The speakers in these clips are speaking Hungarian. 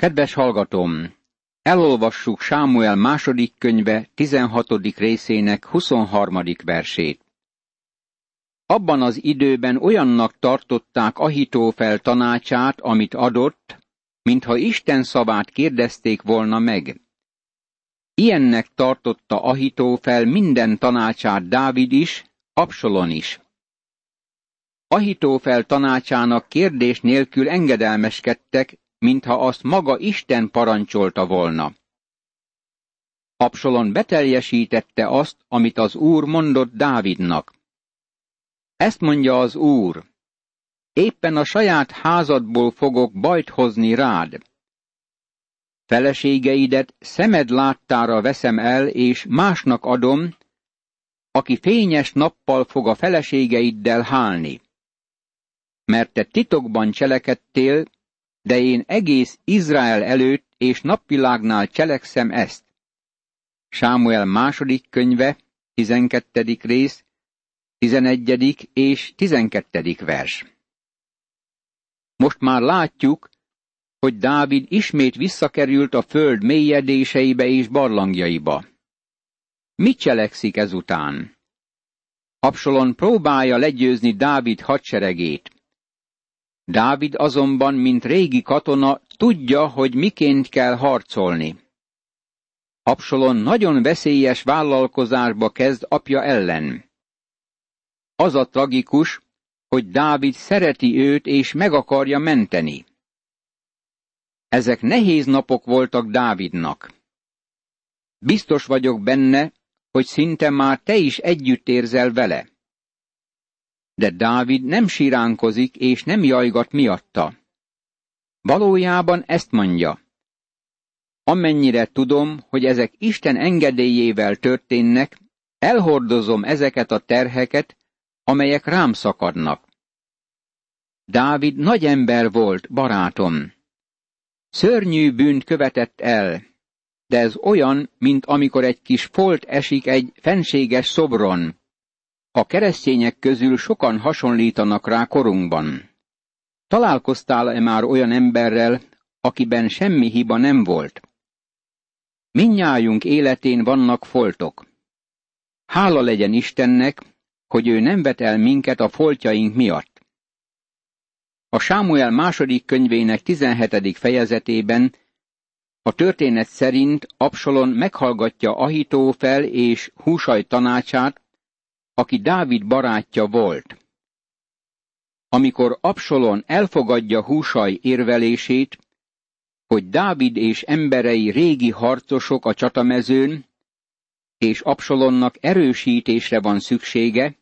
Kedves hallgatom! Elolvassuk Sámuel második könyve 16. részének 23. versét. Abban az időben olyannak tartották Ahitófel tanácsát, amit adott, mintha Isten szavát kérdezték volna meg. Ilyennek tartotta Ahitófel minden tanácsát Dávid is, Absalon is. Ahitófel tanácsának kérdés nélkül engedelmeskedtek, mintha azt maga Isten parancsolta volna. Absalon beteljesítette azt, amit az Úr mondott Dávidnak. Ezt mondja az Úr, éppen a saját házadból fogok bajt hozni rád. Feleségeidet szemed láttára veszem el, és másnak adom, aki fényes nappal fog a feleségeiddel hálni. Mert te titokban cselekedtél, de én egész Izrael előtt és napvilágnál cselekszem ezt. Sámuel második könyve, 12. rész, 11. és 12. vers. Most már látjuk, hogy Dávid ismét visszakerült a föld mélyedéseibe és barlangjaiba. Mit cselekszik ezután? Absalon próbálja legyőzni Dávid hadseregét. Dávid azonban, mint régi katona, tudja, hogy miként kell harcolni. Absalon nagyon veszélyes vállalkozásba kezd apja ellen. Az a tragikus, hogy Dávid szereti őt és meg akarja menteni. Ezek nehéz napok voltak Dávidnak. Biztos vagyok benne, hogy szinte már te is együtt érzel vele. De Dávid nem siránkozik és nem jajgat miatta. Valójában ezt mondja. Amennyire tudom, hogy ezek Isten engedélyével történnek, elhordozom ezeket a terheket, amelyek rám szakadnak. Dávid nagy ember volt, barátom. Szörnyű bűnt követett el, de ez olyan, mint amikor egy kis folt esik egy fenséges szobron. A keresztények közül sokan hasonlítanak rá korunkban. Találkoztál-e már olyan emberrel, akiben semmi hiba nem volt? Minnyájunk életén vannak foltok. Hála legyen Istennek, hogy ő nem vet el minket a foltjaink miatt. A Sámuel második könyvének 17. fejezetében a történet szerint Absalon meghallgatja Ahitófel és Húsaj tanácsát, aki Dávid barátja volt. Amikor Absalon elfogadja Húsaj érvelését, hogy Dávid és emberei régi harcosok a csatamezőn, és Absalonnak erősítésre van szüksége,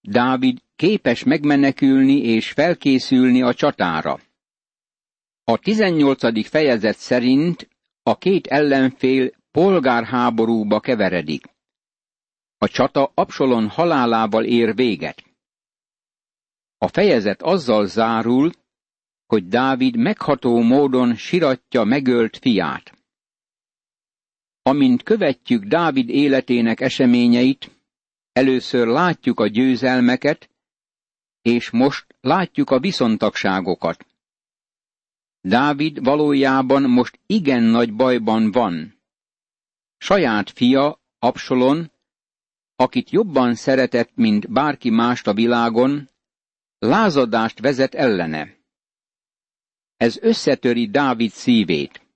Dávid képes megmenekülni és felkészülni a csatára. A 18. fejezet szerint a két ellenfél polgárháborúba keveredik. A csata Absalon halálával ér véget. A fejezet azzal zárul, hogy Dávid megható módon siratja megölt fiát. Amint követjük Dávid életének eseményeit, először látjuk a győzelmeket, és most látjuk a viszontagságokat. Dávid valójában most igen nagy bajban van. Saját fia, Absalon, akit jobban szeretett, mint bárki mást a világon, lázadást vezet ellene. Ez összetöri Dávid szívét.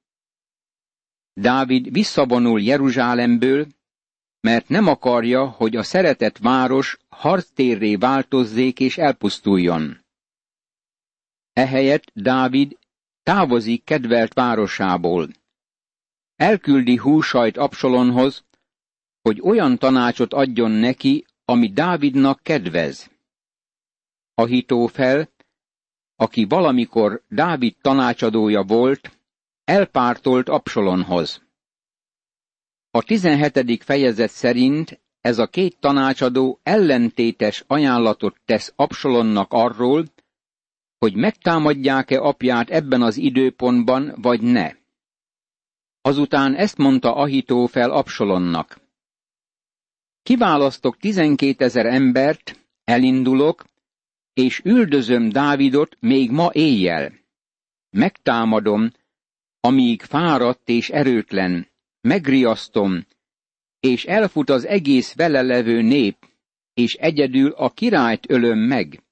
Dávid visszavonul Jeruzsálemből, mert nem akarja, hogy a szeretett város harctérré változzék és elpusztuljon. Ehelyett Dávid távozik kedvelt városából. Elküldi húsajt Absalonhoz, hogy olyan tanácsot adjon neki, ami Dávidnak kedvez. Ahitófel, aki valamikor Dávid tanácsadója volt, elpártolt Absalonhoz. A 17. fejezet szerint ez a két tanácsadó ellentétes ajánlatot tesz Absalonnak arról, hogy megtámadják-e apját ebben az időpontban, vagy ne. Azután ezt mondta Ahitófel Absalonnak. Kiválasztok tizenkét ezer embert, elindulok, és üldözöm Dávidot még ma éjjel. Megtámadom, amíg fáradt és erőtlen, megriasztom, és elfut az egész vele levő nép, és egyedül a királyt ölöm meg.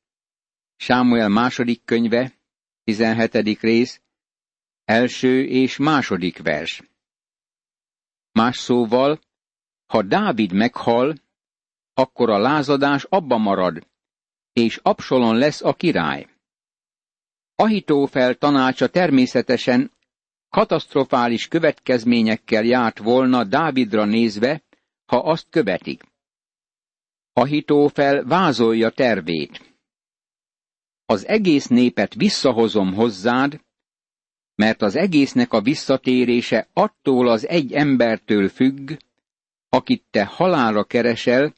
Sámuel második könyve, 17. rész, első és második vers. Más szóval, ha Dávid meghal, akkor a lázadás abba marad, és Absalon lesz a király. Ahitófel tanácsa természetesen katasztrofális következményekkel járt volna Dávidra nézve, ha azt követik. Ahitófel vázolja tervét. Az egész népet visszahozom hozzád, mert az egésznek a visszatérése attól az egy embertől függ, akit te halálra keresel,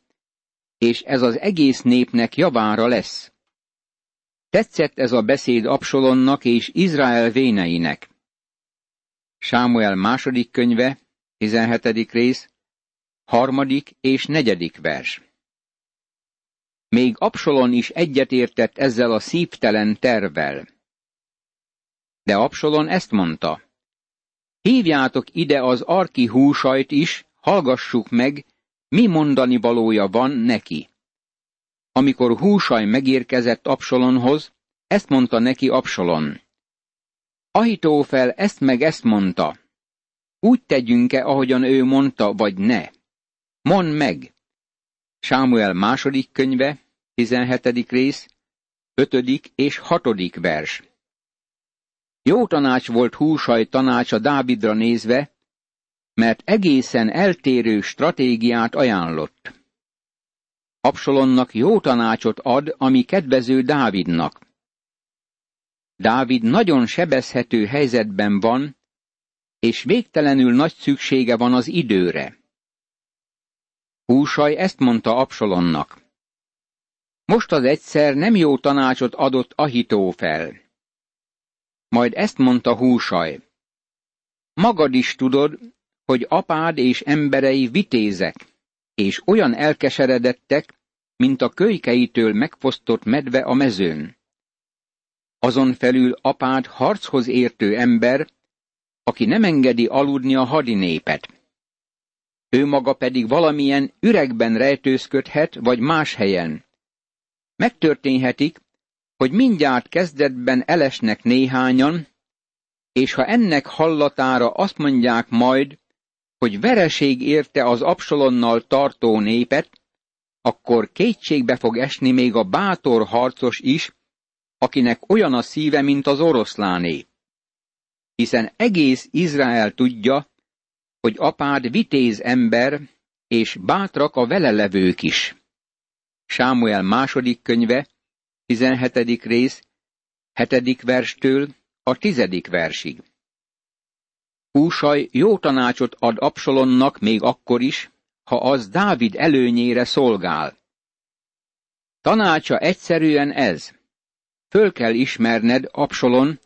és ez az egész népnek javára lesz. Tetszett ez a beszéd Absolonnak és Izrael véneinek. Sámuel második könyve, 17. rész, harmadik és negyedik vers. Még Absolon is egyetértett ezzel a szívtelen tervel. De Absolon ezt mondta. Hívjátok ide az arki húsajt is, hallgassuk meg, mi mondani valója van neki. Amikor húsaj megérkezett Absolonhoz, ezt mondta neki Absolon. Ahitófel ezt meg ezt mondta. Úgy tegyünk-e, ahogyan ő mondta, vagy ne? Mondd meg! Sámuel második könyve, 17. rész, 5. és 6. vers. Jó tanács volt húsaj tanácsa Dávidra nézve, mert egészen eltérő stratégiát ajánlott. Absalonnak jó tanácsot ad, ami kedvező Dávidnak. Dávid nagyon sebezhető helyzetben van, és végtelenül nagy szüksége van az időre. Húsaj ezt mondta Absalonnak. Most az egyszer nem jó tanácsot adott Ahitófel. Majd ezt mondta Húsaj. Magad is tudod, hogy apád és emberei vitézek, és olyan elkeseredettek, mint a kölykeitől megfosztott medve a mezőn. Azon felül apád harchoz értő ember, aki nem engedi aludni a hadinépet. Ő maga pedig valamilyen üregben rejtőzködhet, vagy más helyen. Megtörténhetik, hogy mindjárt kezdetben elesnek néhányan, és ha ennek hallatára azt mondják majd, hogy vereség érte az Absalonnal tartó népet, akkor kétségbe fog esni még a bátor harcos is, akinek olyan a szíve, mint az oroszláné. Hiszen egész Izrael tudja, hogy apád vitéz ember, és bátrak a vele levők is. Sámuel második könyve, 17. rész, 7. verstől a 10. versig. Húsaj jó tanácsot ad Absalonnak még akkor is, ha az Dávid előnyére szolgál. Tanácsa egyszerűen ez. Föl kell ismerned, Absalon,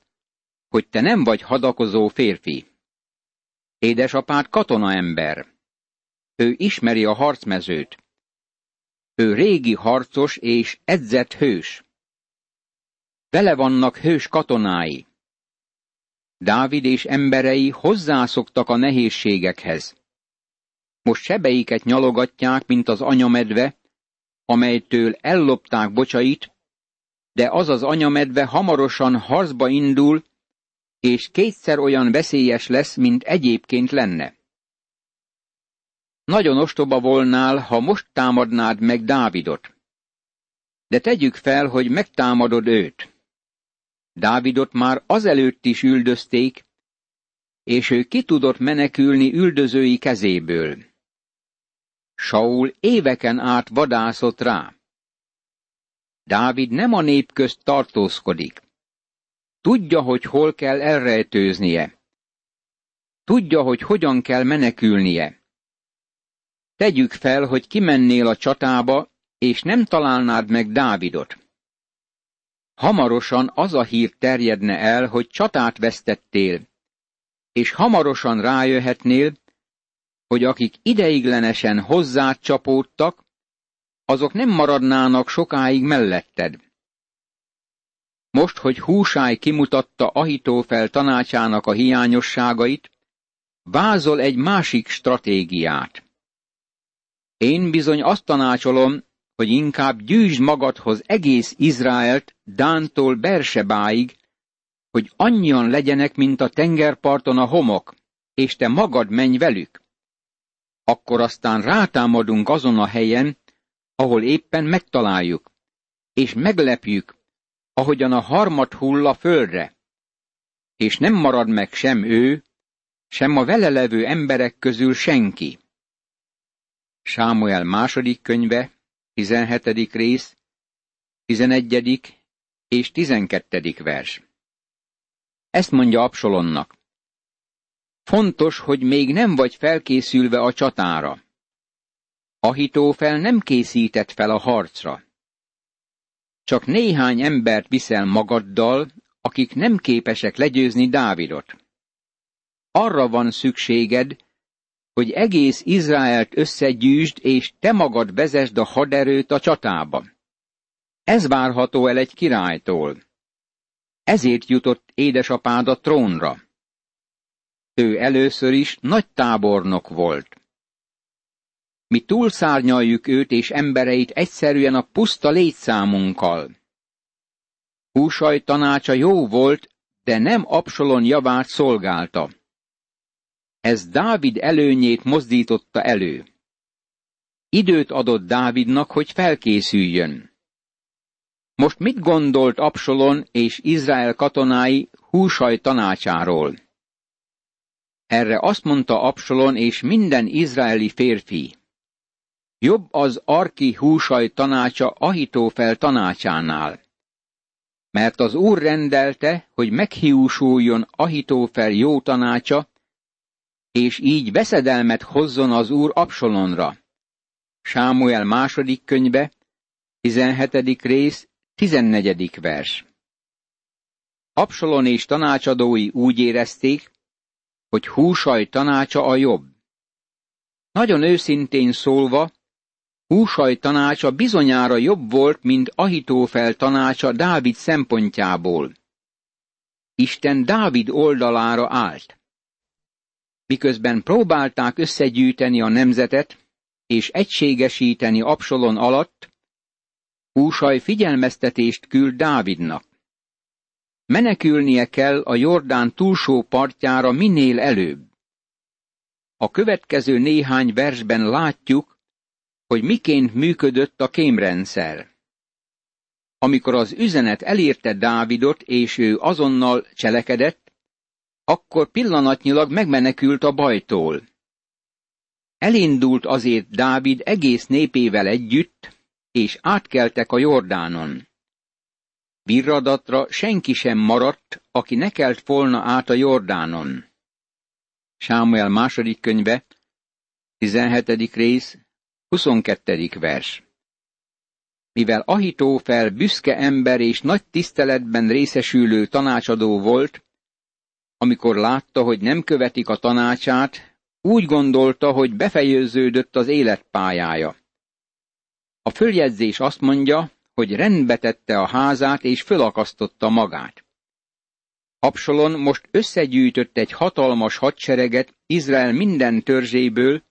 hogy te nem vagy hadakozó férfi. Édesapád katonaember. Ő ismeri a harcmezőt. Ő régi harcos és edzett hős. Vele vannak hős katonái. Dávid és emberei hozzászoktak a nehézségekhez. Most sebeiket nyalogatják, mint az anyamedve, amelytől ellopták bocsait, de az az anyamedve hamarosan harcba indul, és kétszer olyan veszélyes lesz, mint egyébként lenne. Nagyon ostoba volnál, ha most támadnád meg Dávidot. De tegyük fel, hogy megtámadod őt. Dávidot már azelőtt is üldözték, és ő ki tudott menekülni üldözői kezéből. Saul éveken át vadászott rá. Dávid nem a nép közt tartózkodik. Tudja, hogy hol kell elrejtőznie. Tudja, hogy hogyan kell menekülnie. Tegyük fel, hogy kimennél a csatába, és nem találnád meg Dávidot. Hamarosan az a hír terjedne el, hogy csatát vesztettél, és hamarosan rájöhetnél, hogy akik ideiglenesen hozzád csapódtak, azok nem maradnának sokáig melletted. Most, hogy Húsáj kimutatta Ahitófel tanácsának a hiányosságait, vázol egy másik stratégiát. Én bizony azt tanácsolom, hogy inkább gyűjtsd magadhoz egész Izraelt, Dántól Bersebáig, hogy annyian legyenek, mint a tengerparton a homok, és te magad menj velük. Akkor aztán rátámadunk azon a helyen, ahol éppen megtaláljuk, és meglepjük, ahogyan a harmad hull a földre. És nem marad meg sem ő, sem a vele levő emberek közül senki. Sámuel második könyve, 17. rész, 11. és 12. vers. Ezt mondja Absolonnak. Fontos, hogy még nem vagy felkészülve a csatára. Ahitófel nem készített fel a harcra. Csak néhány embert viszel magaddal, akik nem képesek legyőzni Dávidot. Arra van szükséged, hogy egész Izraelt összegyűjtsd, és te magad vezesd a haderőt a csatába. Ez várható el egy királytól. Ezért jutott édesapád a trónra. Ő először is nagy tábornok volt. Mi túlszárnyaljuk őt és embereit egyszerűen a puszta létszámunkkal. Húsaj tanácsa jó volt, de nem Absolon javát szolgálta. Ez Dávid előnyét mozdította elő. Időt adott Dávidnak, hogy felkészüljön. Most mit gondolt Absolon és Izrael katonái húsaj tanácsáról? Erre azt mondta Absolon és minden izraeli férfi. Jobb az arki húsaj tanácsa Ahitófel tanácsánál. Mert az úr rendelte, hogy meghiúsuljon Ahitófel jó tanácsa, és így veszedelmet hozzon az úr Absolonra. Sámuel második könyve, 17. rész, 14. vers. Absolon és tanácsadói úgy érezték, hogy húsaj tanácsa a jobb. Nagyon őszintén szólva, húsaj tanácsa bizonyára jobb volt, mint Ahitófel tanácsa Dávid szempontjából. Isten Dávid oldalára állt. Miközben próbálták összegyűjteni a nemzetet, és egységesíteni Absolon alatt, Húsaj figyelmeztetést küld Dávidnak. Menekülnie kell a Jordán túlsó partjára minél előbb. A következő néhány versben látjuk, hogy miként működött a kémrendszer. Amikor az üzenet elérte Dávidot, és ő azonnal cselekedett, akkor pillanatnyilag megmenekült a bajtól. Elindult azért Dávid egész népével együtt, és átkeltek a Jordánon. Virradatra senki sem maradt, aki ne kelt volna át a Jordánon. Sámuel második könyve, 17. rész, 22. vers. Mivel Ahitófel büszke ember és nagy tiszteletben részesülő tanácsadó volt, amikor látta, hogy nem követik a tanácsát, úgy gondolta, hogy befejeződött az életpályája. A följegyzés azt mondja, hogy rendbe tette a házát és fölakasztotta magát. Absalon most összegyűjtött egy hatalmas hadsereget Izrael minden törzséből,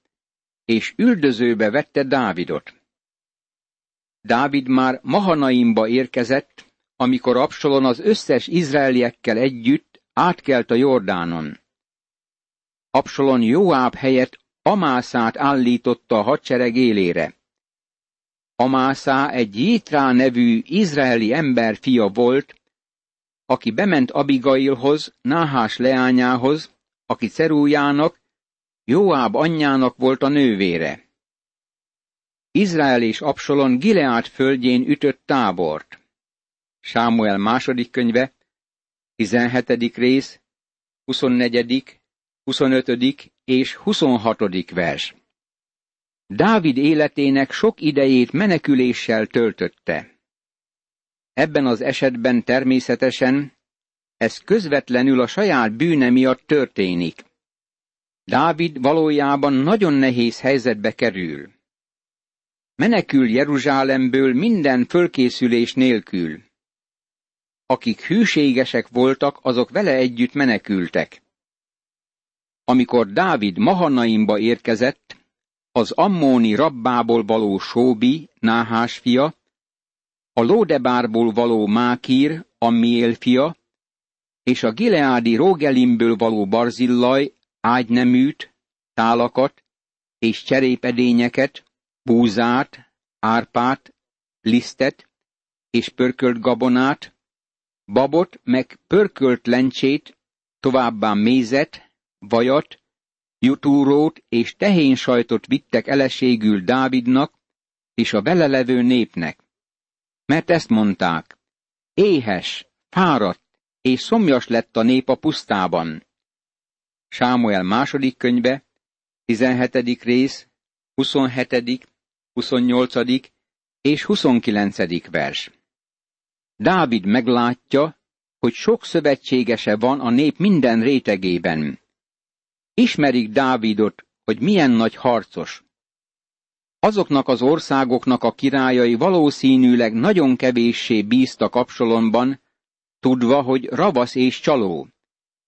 és üldözőbe vette Dávidot. Dávid már Mahanaimba érkezett, amikor Absalon az összes izraeliekkel együtt átkelt a Jordánon. Absalon Jóáb helyett Amászát állította a hadsereg élére. Amászá egy Jétrá nevű izraeli ember fia volt, aki bement Abigailhoz, Náhás leányához, aki Cerújának, Jóáb anyjának volt a nővére. Izrael és Absalon Gileát földjén ütött tábort. Sámuel második könyve, 17. rész, 24., 25. és 26. vers. Dávid életének sok idejét meneküléssel töltötte. Ebben az esetben természetesen ez közvetlenül a saját bűne miatt történik. Dávid valójában nagyon nehéz helyzetbe kerül. Menekül Jeruzsálemből minden fölkészülés nélkül. Akik hűségesek voltak, azok vele együtt menekültek. Amikor Dávid Mahanaimba érkezett, az ammóni rabbából való Sóbi, Náhás fia, a Lódebárból való Mákír, Ammiél fia, és a Gileádi Rógelimből való Barzillaj, ágyneműt, tálakat és cserépedényeket, búzát, árpát, lisztet és pörkölt gabonát, babot meg pörkölt lencsét, továbbá mézet, vajat, jutúrót és tehénsajtot vittek eleségül Dávidnak és a vele levő népnek. Mert ezt mondták, éhes, fáradt és szomjas lett a nép a pusztában. Sámuel második könyve, 17. rész, 27., 28. és 29. vers. Dávid meglátja, hogy sok szövetségese van a nép minden rétegében. Ismerik Dávidot, hogy milyen nagy harcos. Azoknak az országoknak a királyai valószínűleg nagyon kevéssé bíztak kapcsolomban, tudva, hogy ravasz és csaló.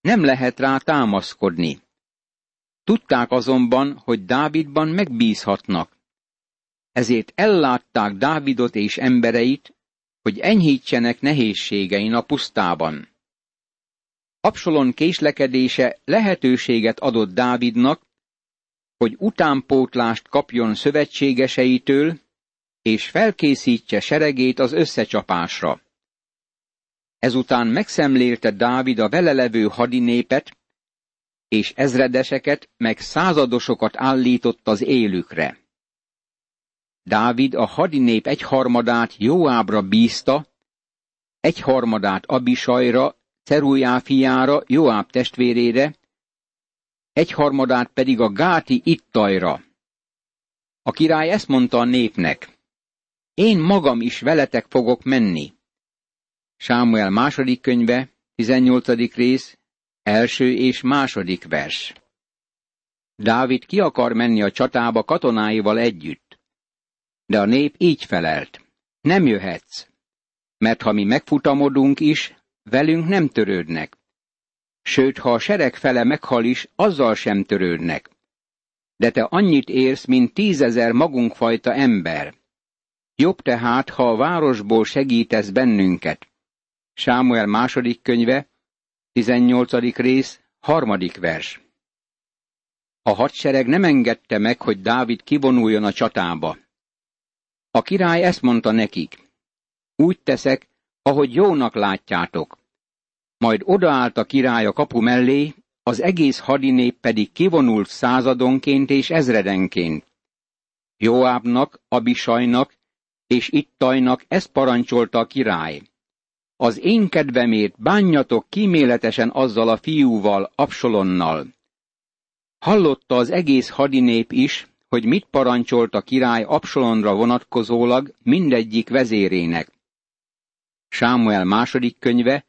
Nem lehet rá támaszkodni. Tudták azonban, hogy Dávidban megbízhatnak. Ezért ellátták Dávidot és embereit, hogy enyhítsenek nehézségein a pusztában. Absalon késlekedése lehetőséget adott Dávidnak, hogy utánpótlást kapjon szövetségeseitől, és felkészítse seregét az összecsapásra. Ezután megszemlélte Dávid a velelevő hadinépet, és ezredeseket, meg századosokat állított az élükre. Dávid a hadinép egyharmadát Jóábra bízta, egyharmadát Abisajra, Cerujá fiára, Joáb testvérére, egyharmadát pedig a Gáti Ittajra. A király ezt mondta a népnek, én magam is veletek fogok menni. Sámuel második könyve, 18. rész, első és második vers. Dávid ki akar menni a csatába katonáival együtt. De a nép így felelt. Nem jöhetsz, mert ha mi megfutamodunk is, velünk nem törődnek. Sőt, ha a sereg fele meghal is, azzal sem törődnek. De te annyit érsz, mint tízezer magunkfajta ember. Jobb tehát, ha a városból segítesz bennünket. Sámuel második könyve, 18. rész, harmadik vers. A hadsereg nem engedte meg, hogy Dávid kivonuljon a csatába. A király ezt mondta nekik. Úgy teszek, ahogy jónak látjátok. Majd odaállt a király a kapu mellé, az egész hadinép pedig kivonult századonként és ezredenként. Joábnak, Abisajnak és Ittajnak ezt parancsolta a király. Az én kedvemért bánjatok kíméletesen azzal a fiúval, Absolonnal. Hallotta az egész hadinép is, hogy mit parancsolt a király Absolonra vonatkozólag mindegyik vezérének. Sámuel második könyve,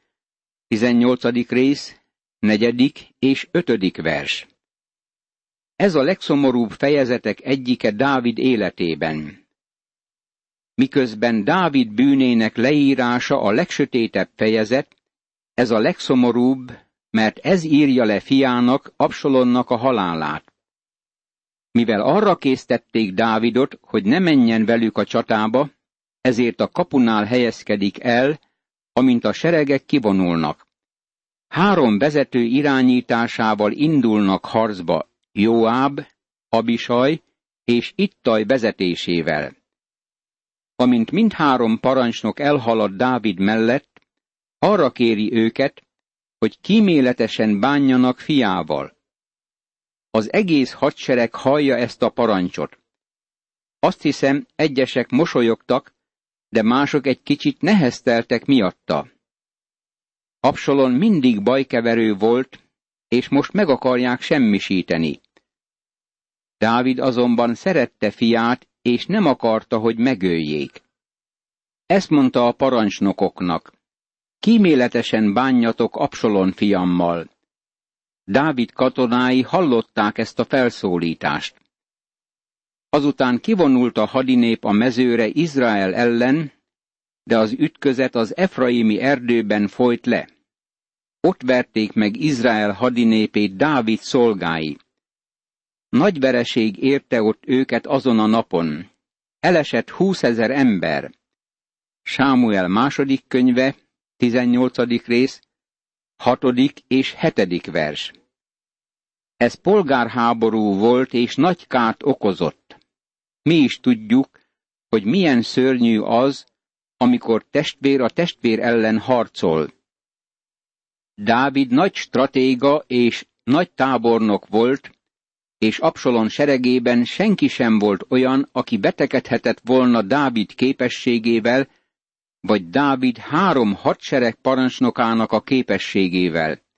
18. rész, negyedik és ötödik vers. Ez a legszomorúbb fejezetek egyike Dávid életében. Miközben Dávid bűnének leírása a legsötétebb fejezet, ez a legszomorúbb, mert ez írja le fiának, Absolonnak a halálát. Mivel arra késztették Dávidot, hogy ne menjen velük a csatába, ezért a kapunál helyezkedik el, amint a seregek kivonulnak. Három vezető irányításával indulnak harcba Joáb, Abisaj és Ittaj vezetésével. Amint mindhárom parancsnok elhalad Dávid mellett, arra kéri őket, hogy kíméletesen bánjanak fiával. Az egész hadsereg hallja ezt a parancsot. Azt hiszem, egyesek mosolyogtak, de mások egy kicsit nehezteltek miatta. Absalon mindig bajkeverő volt, és most meg akarják semmisíteni. Dávid azonban szerette fiát, és nem akarta, hogy megöljék. Ezt mondta a parancsnokoknak. Kíméletesen bánjatok Absalon fiammal. Dávid katonái hallották ezt a felszólítást. Azután kivonult a hadinép a mezőre Izrael ellen, de az ütközet az Efraimi erdőben folyt le. Ott verték meg Izrael hadinépét Dávid szolgái. Nagy vereség érte ott őket azon a napon. Elesett húszezer ember. Sámuel második könyve, 18. rész, hatodik és hetedik vers. Ez polgárháború volt és nagy kárt okozott. Mi is tudjuk, hogy milyen szörnyű az, amikor testvér a testvér ellen harcol. Dávid nagy stratéga és nagy tábornok volt, és Absalon seregében senki sem volt olyan, aki betegedhetett volna Dávid képességével, vagy Dávid három hadsereg parancsnokának a képességével.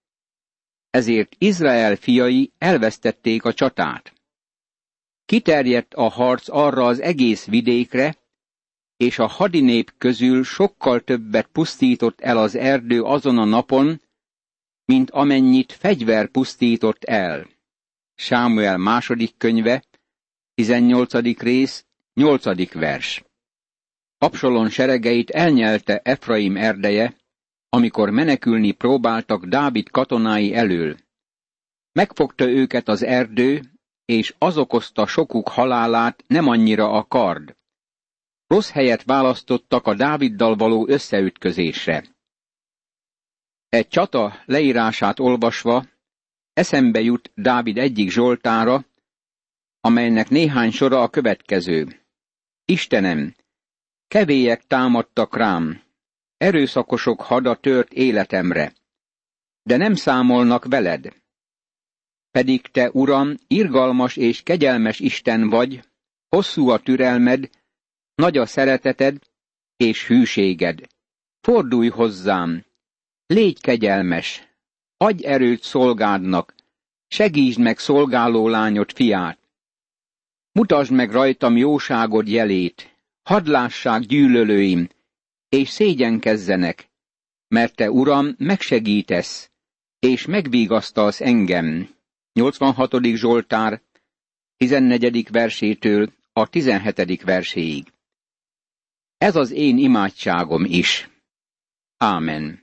Ezért Izrael fiai elvesztették a csatát. Kiterjedt a harc arra az egész vidékre, és a hadinép közül sokkal többet pusztított el az erdő azon a napon, mint amennyit fegyver pusztított el. Sámuel második könyve, 18. rész, 8. vers. Absalon seregeit elnyelte Efraim erdeje, amikor menekülni próbáltak Dávid katonái elől. Megfogta őket az erdő, és az okozta sokuk halálát nem annyira a kard. Rossz helyet választottak a Dáviddal való összeütközésre. Egy csata leírását olvasva eszembe jut Dávid egyik zsoltára, amelynek néhány sora a következő. Istenem, kevélyek támadtak rám, erőszakosok hada tört életemre, de nem számolnak veled. Pedig te, Uram, irgalmas és kegyelmes Isten vagy, hosszú a türelmed, nagy a szereteted és hűséged. Fordulj hozzám, légy kegyelmes, adj erőt szolgádnak, segítsd meg szolgáló lányod fiát. Mutasd meg rajtam jóságod jelét, hadd lássák gyűlölőim, és szégyenkezzenek, mert te, Uram, megsegítesz, és megvigasztalsz engem. 86. Zsoltár, 14. versétől a 17. verséig. Ez az én imádságom is. Ámen.